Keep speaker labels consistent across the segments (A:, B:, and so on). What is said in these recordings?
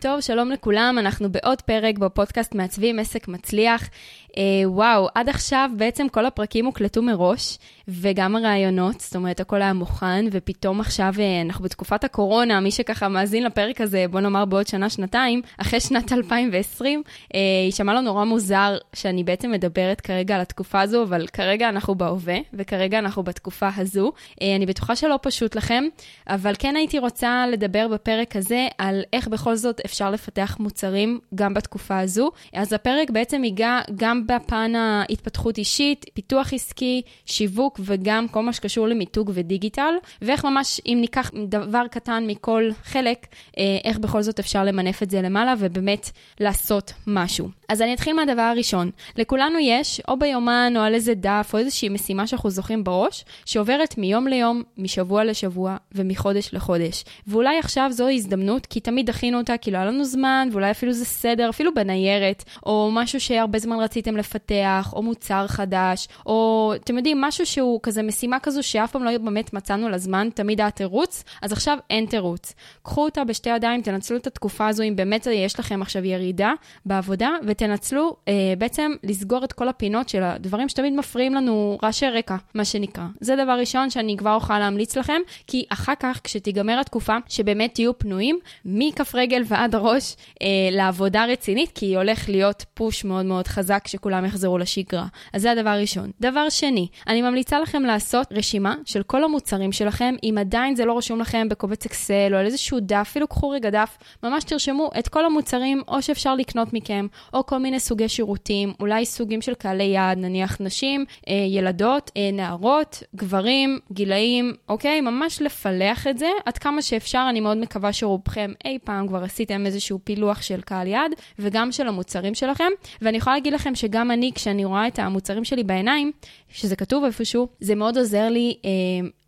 A: טוב, שלום לכולם, אנחנו בעוד פרק בפודקאסט מעצבים עסק מצליח. אה, וואו, עד עכשיו בעצם כל הפרקים הוקלטו מראש, וגם הרעיונות, זאת אומרת, הכל היה מוכן, ופתאום עכשיו אה, אנחנו בתקופת הקורונה, מי שככה מאזין לפרק הזה, בוא נאמר בעוד שנה-שנתיים, אחרי שנת 2020, אה, יישמע לו נורא מוזר שאני בעצם מדברת כרגע על התקופה הזו, אבל כרגע אנחנו בהווה, וכרגע אנחנו בתקופה הזו. אה, אני בטוחה שלא פשוט לכם, אבל כן הייתי רוצה לדבר בפרק הזה על איך בכל זאת אפשר לפתח מוצרים גם בתקופה הזו. אז הפרק בעצם ייגע גם בפן ההתפתחות אישית, פיתוח עסקי, שיווק וגם כל מה שקשור למיתוג ודיגיטל, ואיך ממש, אם ניקח דבר קטן מכל חלק, אה, איך בכל זאת אפשר למנף את זה למעלה ובאמת לעשות משהו. אז אני אתחיל מהדבר הראשון. לכולנו יש, או ביומן, או על איזה דף, או איזושהי משימה שאנחנו זוכרים בראש, שעוברת מיום ליום, משבוע לשבוע ומחודש לחודש. ואולי עכשיו זו הזדמנות, כי תמיד דחינו אותה, כי לא היה לנו זמן, ואולי אפילו זה סדר, אפילו בניירת, או משהו שהרבה זמן רציתם לפתח, או מוצר חדש, או אתם יודעים, משהו שהוא כזה משימה כזו שאף פעם לא באמת מצאנו לה זמן, תמיד היה תירוץ, אז עכשיו אין תירוץ. קחו אותה בשתי ידיים, תנצלו את התקופה הזו, אם באמת יש לכם עכשיו ירידה בעבודה, ותנצלו אה, בעצם לסגור את כל הפינות של הדברים שתמיד מפריעים לנו, רעשי רקע, מה שנקרא. זה דבר ראשון שאני כבר אוכל להמליץ לכם, כי אחר כך, כשתיגמר התקופה, שבאמת תהיו פנויים, מכף רגל ועד הראש, אה, לעבודה רצינית, כי הולך להיות פוש מאוד מאוד חזק שכולם יחזרו לשגרה. אז זה הדבר הראשון. דבר שני, אני ממליצה לכם לעשות רשימה של כל המוצרים שלכם, אם עדיין זה לא רשום לכם בקובץ אקסל או על איזשהו דף, אפילו קחו רגע דף, ממש תרשמו את כל המוצרים או שאפשר לקנות מכם, או כל מיני סוגי שירותים, אולי סוגים של קהלי יעד, נניח נשים, אה, ילדות, אה, נערות, גברים, גילאים, אוקיי? ממש לפלח את זה עד כמה שאפשר, אני מאוד מקווה שרובכם אי פעם כבר עשיתם איזשהו פילוח של קהל יעד, וגם של המוצרים שלכם, ואני יכולה להגיד לכם שגם אני, כשאני רואה את המוצרים שלי בעיניים, שזה כתוב איפשהו, זה מאוד עוזר לי אה,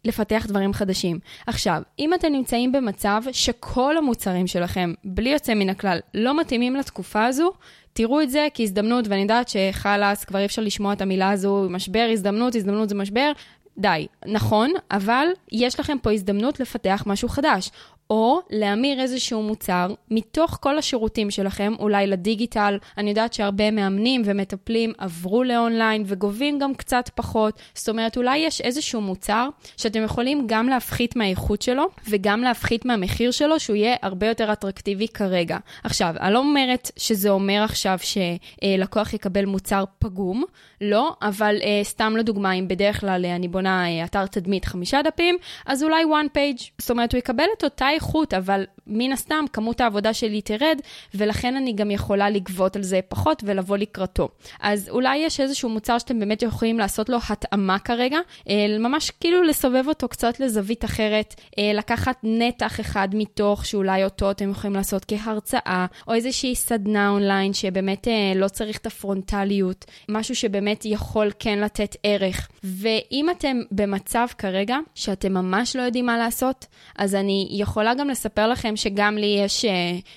A: לפתח דברים חדשים. עכשיו, אם אתם נמצאים במצב שכל המוצרים שלכם, בלי יוצא מן הכלל, לא מתאימים לתקופה הזו, תראו את זה כהזדמנות, ואני יודעת שחלאס, כבר אי אפשר לשמוע את המילה הזו, משבר, הזדמנות, הזדמנות זה משבר. די, נכון, אבל יש לכם פה הזדמנות לפתח משהו חדש. או להמיר איזשהו מוצר מתוך כל השירותים שלכם, אולי לדיגיטל. אני יודעת שהרבה מאמנים ומטפלים עברו לאונליין וגובים גם קצת פחות. זאת אומרת, אולי יש איזשהו מוצר שאתם יכולים גם להפחית מהאיכות שלו וגם להפחית מהמחיר שלו, שהוא יהיה הרבה יותר אטרקטיבי כרגע. עכשיו, אני לא אומרת שזה אומר עכשיו שלקוח יקבל מוצר פגום, לא, אבל uh, סתם לדוגמה, אם בדרך כלל אני בונה uh, אתר תדמית חמישה דפים, אז אולי one page. זאת אומרת, הוא יקבל את אותה איכות, אבל מן הסתם כמות העבודה שלי תרד, ולכן אני גם יכולה לגבות על זה פחות ולבוא לקראתו. אז אולי יש איזשהו מוצר שאתם באמת יכולים לעשות לו התאמה כרגע, אה, ממש כאילו לסובב אותו קצת לזווית אחרת, אה, לקחת נתח אחד מתוך שאולי אותו אתם יכולים לעשות כהרצאה, או איזושהי סדנה אונליין שבאמת אה, לא צריך את הפרונטליות, משהו שבאמת יכול כן לתת ערך. ואם אתם במצב כרגע שאתם ממש לא יודעים מה לעשות, אז אני יכולה גם לספר לכם שגם לי יש uh,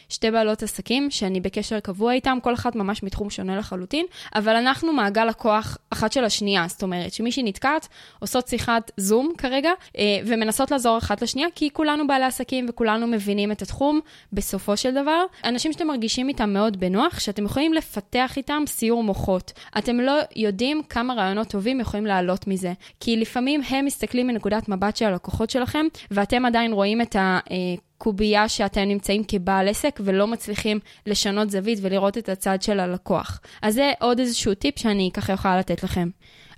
A: שתי בעלות עסקים שאני בקשר קבוע איתם, כל אחת ממש מתחום שונה לחלוטין, אבל אנחנו מעגל לקוח אחת של השנייה, זאת אומרת שמישהי נתקעת, עושות שיחת זום כרגע, uh, ומנסות לעזור אחת לשנייה, כי כולנו בעלי עסקים וכולנו מבינים את התחום בסופו של דבר. אנשים שאתם מרגישים איתם מאוד בנוח, שאתם יכולים לפתח איתם סיור מוחות. אתם לא יודעים כמה רעיונות טובים יכולים לעלות מזה, כי לפעמים הם מסתכלים מנקודת מבט של הלקוחות שלכם, ואתם עדיין רואים את ה... אה, קובייה שאתם נמצאים כבעל עסק ולא מצליחים לשנות זווית ולראות את הצד של הלקוח. אז זה עוד איזשהו טיפ שאני ככה יכולה לתת לכם.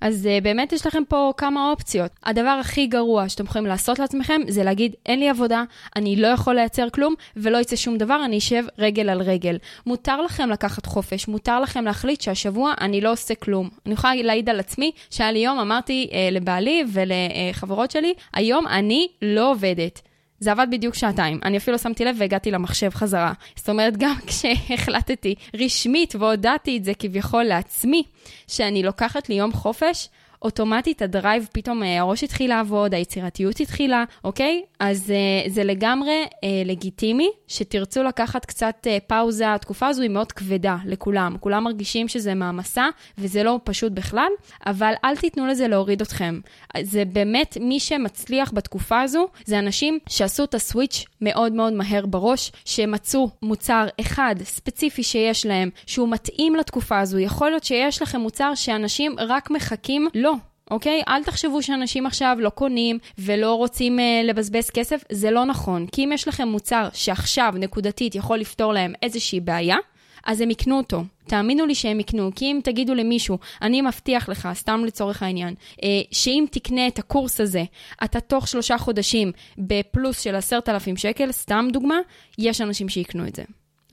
A: אז uh, באמת יש לכם פה כמה אופציות. הדבר הכי גרוע שאתם יכולים לעשות לעצמכם זה להגיד, אין לי עבודה, אני לא יכול לייצר כלום ולא יצא שום דבר, אני אשב רגל על רגל. מותר לכם לקחת חופש, מותר לכם להחליט שהשבוע אני לא עושה כלום. אני יכולה להעיד על עצמי שהיה לי יום, אמרתי uh, לבעלי ולחברות שלי, היום אני לא עובדת. זה עבד בדיוק שעתיים. אני אפילו שמתי לב והגעתי למחשב חזרה. זאת אומרת, גם כשהחלטתי רשמית והודעתי את זה כביכול לעצמי, שאני לוקחת לי יום חופש, אוטומטית הדרייב, פתאום אה, הראש התחיל לעבוד, היצירתיות התחילה, אוקיי? אז אה, זה לגמרי אה, לגיטימי שתרצו לקחת קצת פאוזה. התקופה הזו היא מאוד כבדה לכולם. כולם מרגישים שזה מעמסה, וזה לא פשוט בכלל, אבל אל תיתנו לזה להוריד אתכם. זה באמת, מי שמצליח בתקופה הזו, זה אנשים שעשו את הסוויץ' מאוד מאוד מהר בראש, שמצאו מוצר אחד ספציפי שיש להם, שהוא מתאים לתקופה הזו. יכול להיות שיש לכם מוצר שאנשים רק מחכים לו. אוקיי? אל תחשבו שאנשים עכשיו לא קונים ולא רוצים אה, לבזבז כסף, זה לא נכון. כי אם יש לכם מוצר שעכשיו נקודתית יכול לפתור להם איזושהי בעיה, אז הם יקנו אותו. תאמינו לי שהם יקנו, כי אם תגידו למישהו, אני מבטיח לך, סתם לצורך העניין, אה, שאם תקנה את הקורס הזה, אתה תוך שלושה חודשים בפלוס של עשרת אלפים שקל, סתם דוגמה, יש אנשים שיקנו את זה.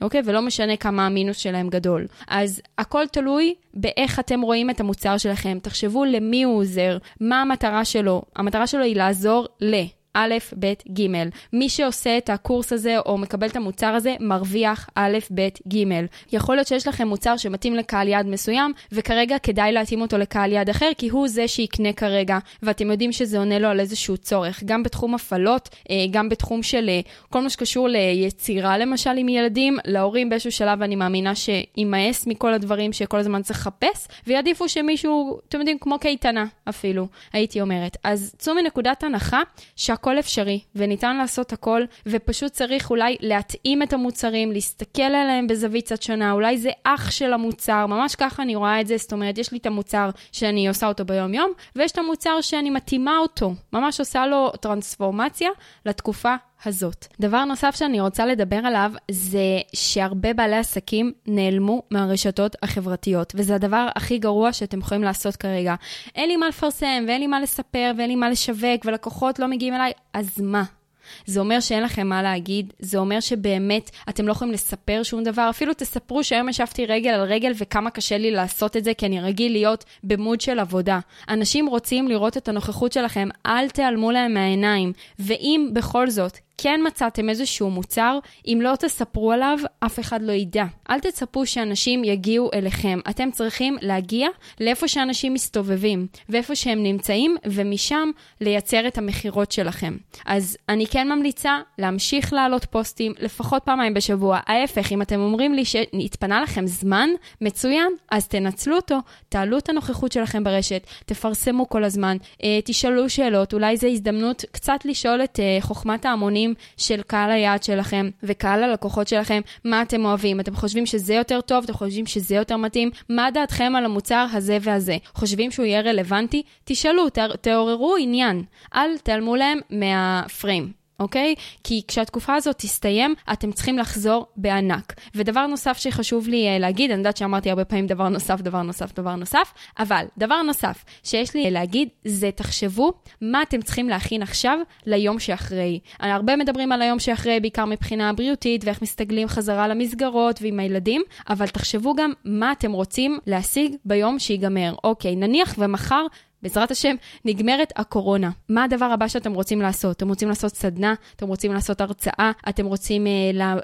A: אוקיי? ולא משנה כמה המינוס שלהם גדול. אז הכל תלוי באיך אתם רואים את המוצר שלכם. תחשבו למי הוא עוזר, מה המטרה שלו. המטרה שלו היא לעזור ל... א', ב', ג'. מי שעושה את הקורס הזה או מקבל את המוצר הזה, מרוויח א', ב', ג'. יכול להיות שיש לכם מוצר שמתאים לקהל יעד מסוים, וכרגע כדאי להתאים אותו לקהל יעד אחר, כי הוא זה שיקנה כרגע, ואתם יודעים שזה עונה לו על איזשהו צורך. גם בתחום הפעלות, אה, גם בתחום של אה, כל מה שקשור ליצירה למשל עם ילדים, להורים באיזשהו שלב אני מאמינה שימאס מכל הדברים שכל הזמן צריך לחפש, ויעדיפו שמישהו, אתם יודעים, כמו קייטנה אפילו, הייתי אומרת. אז צאו מנקודת הנחה שה... הכל אפשרי, וניתן לעשות הכל, ופשוט צריך אולי להתאים את המוצרים, להסתכל עליהם בזווית קצת שונה, אולי זה אח של המוצר, ממש ככה אני רואה את זה, זאת אומרת, יש לי את המוצר שאני עושה אותו ביום-יום, ויש את המוצר שאני מתאימה אותו, ממש עושה לו טרנספורמציה לתקופה הזאת. דבר נוסף שאני רוצה לדבר עליו זה שהרבה בעלי עסקים נעלמו מהרשתות החברתיות, וזה הדבר הכי גרוע שאתם יכולים לעשות כרגע. אין לי מה לפרסם, ואין לי מה לספר, ואין לי מה לשווק, ולקוחות לא מגיעים אליי, אז מה? זה אומר שאין לכם מה להגיד, זה אומר שבאמת אתם לא יכולים לספר שום דבר, אפילו תספרו שהיום ישבתי רגל על רגל וכמה קשה לי לעשות את זה, כי אני רגיל להיות במוד של עבודה. אנשים רוצים לראות את הנוכחות שלכם, אל תיעלמו להם מהעיניים. ואם בכל זאת כן מצאתם איזשהו מוצר, אם לא תספרו עליו, אף אחד לא ידע. אל תצפו שאנשים יגיעו אליכם. אתם צריכים להגיע לאיפה שאנשים מסתובבים, ואיפה שהם נמצאים, ומשם לייצר את המכירות שלכם. אז אני כן ממליצה להמשיך להעלות פוסטים לפחות פעמיים בשבוע. ההפך, אם אתם אומרים לי שהתפנה לכם זמן, מצוין, אז תנצלו אותו, תעלו את הנוכחות שלכם ברשת, תפרסמו כל הזמן, אה, תשאלו שאלות, אולי זו הזדמנות קצת לשאול את אה, חוכמת ההמונים של קהל היעד שלכם וקהל הלקוחות שלכם, מה אתם אוהבים. אתם חושבים שזה יותר טוב? אתם חושבים שזה יותר מתאים? מה דעתכם על המוצר הזה והזה? חושבים שהוא יהיה רלוונטי? תשאלו, תעוררו עניין. אל תעלמו להם מהפריים. אוקיי? כי כשהתקופה הזאת תסתיים, אתם צריכים לחזור בענק. ודבר נוסף שחשוב לי uh, להגיד, אני יודעת שאמרתי הרבה פעמים דבר נוסף, דבר נוסף, דבר נוסף, אבל דבר נוסף שיש לי להגיד, זה תחשבו מה אתם צריכים להכין עכשיו ליום שאחרי. הרבה מדברים על היום שאחרי, בעיקר מבחינה בריאותית, ואיך מסתגלים חזרה למסגרות ועם הילדים, אבל תחשבו גם מה אתם רוצים להשיג ביום שיגמר. אוקיי, נניח ומחר בעזרת השם, נגמרת הקורונה. מה הדבר הבא שאתם רוצים לעשות? אתם רוצים לעשות סדנה? אתם רוצים לעשות הרצאה? אתם רוצים uh,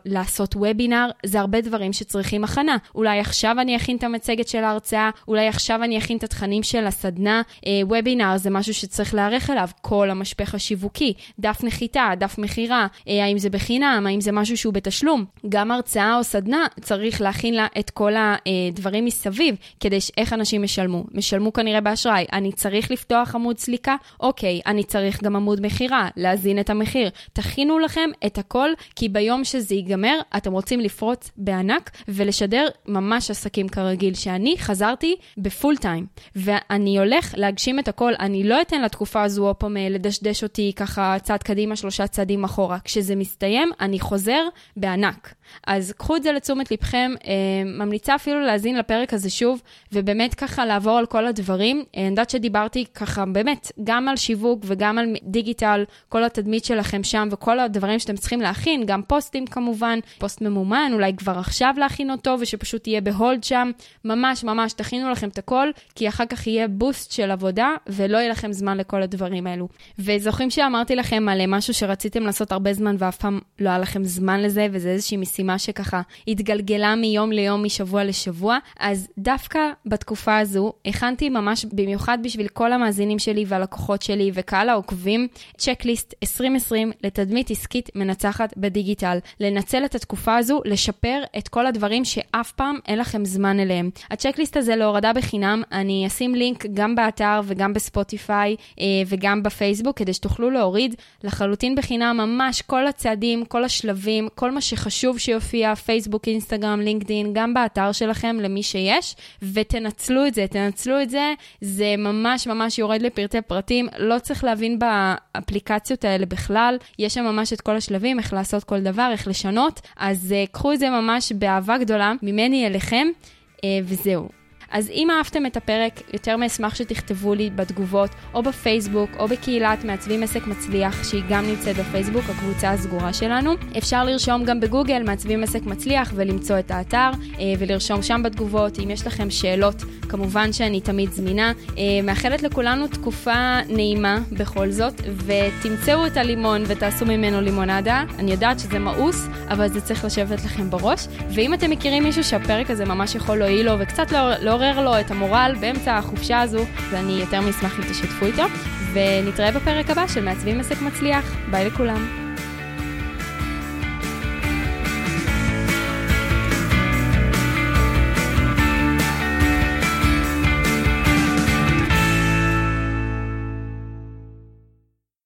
A: לעשות וובינר? זה הרבה דברים שצריכים הכנה. אולי עכשיו אני אכין את המצגת של ההרצאה, אולי עכשיו אני אכין את התכנים של הסדנה. Uh, וובינר זה משהו שצריך להיערך אליו, כל המשפך השיווקי, דף נחיתה, דף מכירה, uh, האם זה בחינם, האם זה משהו שהוא בתשלום. גם הרצאה או סדנה, צריך להכין לה את כל הדברים מסביב, כדי שאיך אנשים ישלמו. משלמו כנראה באשראי. אני צריך צריך לפתוח עמוד סליקה? אוקיי, אני צריך גם עמוד מכירה, להזין את המחיר. תכינו לכם את הכל, כי ביום שזה ייגמר, אתם רוצים לפרוץ בענק ולשדר ממש עסקים כרגיל, שאני חזרתי בפול טיים, ואני הולך להגשים את הכל. אני לא אתן לתקופה הזו עוד פעם לדשדש אותי ככה צעד קדימה, שלושה צעדים אחורה. כשזה מסתיים, אני חוזר בענק. אז קחו את זה לתשומת לבכם, אה, ממליצה אפילו להאזין לפרק הזה שוב, ובאמת ככה לעבור על כל הדברים. אה, אני יודעת שדיברתי ככה באמת, גם על שיווק וגם על דיגיטל, כל התדמית שלכם שם וכל הדברים שאתם צריכים להכין, גם פוסטים כמובן, פוסט ממומן, אולי כבר עכשיו להכין אותו ושפשוט יהיה ב hold שם. ממש ממש תכינו לכם את הכל, כי אחר כך יהיה בוסט של עבודה ולא יהיה לכם זמן לכל הדברים האלו. וזוכרים שאמרתי לכם על משהו שרציתם לעשות הרבה זמן ואף פעם לא היה לכם זמן לזה, וזה איזושהי משימה שככה התגלגלה מיום ליום, משבוע לשבוע, אז דווקא בתקופה הזו הכנתי ממש במיוחד בשביל... בשביל כל המאזינים שלי והלקוחות שלי וקהל העוקבים, צ'קליסט 2020 לתדמית עסקית מנצחת בדיגיטל. לנצל את התקופה הזו, לשפר את כל הדברים שאף פעם אין לכם זמן אליהם. הצ'קליסט הזה להורדה בחינם, אני אשים לינק גם באתר וגם בספוטיפיי אה, וגם בפייסבוק, כדי שתוכלו להוריד לחלוטין בחינם ממש כל הצעדים, כל השלבים, כל מה שחשוב שיופיע, פייסבוק, אינסטגרם, לינקדאין, גם באתר שלכם למי שיש, ותנצלו את זה, תנצלו את זה, זה ממש ממש יורד לפרטי פרטים, לא צריך להבין באפליקציות האלה בכלל, יש שם ממש את כל השלבים, איך לעשות כל דבר, איך לשנות, אז uh, קחו את זה ממש באהבה גדולה ממני אליכם, uh, וזהו. אז אם אהבתם את הפרק, יותר מאשמח שתכתבו לי בתגובות, או בפייסבוק, או בקהילת מעצבים עסק מצליח, שהיא גם נמצאת בפייסבוק, הקבוצה הסגורה שלנו. אפשר לרשום גם בגוגל מעצבים עסק מצליח ולמצוא את האתר, אה, ולרשום שם בתגובות. אם יש לכם שאלות, כמובן שאני תמיד זמינה. אה, מאחלת לכולנו תקופה נעימה בכל זאת, ותמצאו את הלימון ותעשו ממנו לימונדה. אני יודעת שזה מאוס, אבל זה צריך לשבת לכם בראש. ואם אתם מכירים מישהו שהפרק הזה ממש יכול להועיל לו וקצת לא... לעורר לו את המורל באמצע החופשה הזו, ואני יותר מאשמח אם תשתפו איתו. ונתראה בפרק הבא של מעצבים עסק מצליח. ביי לכולם.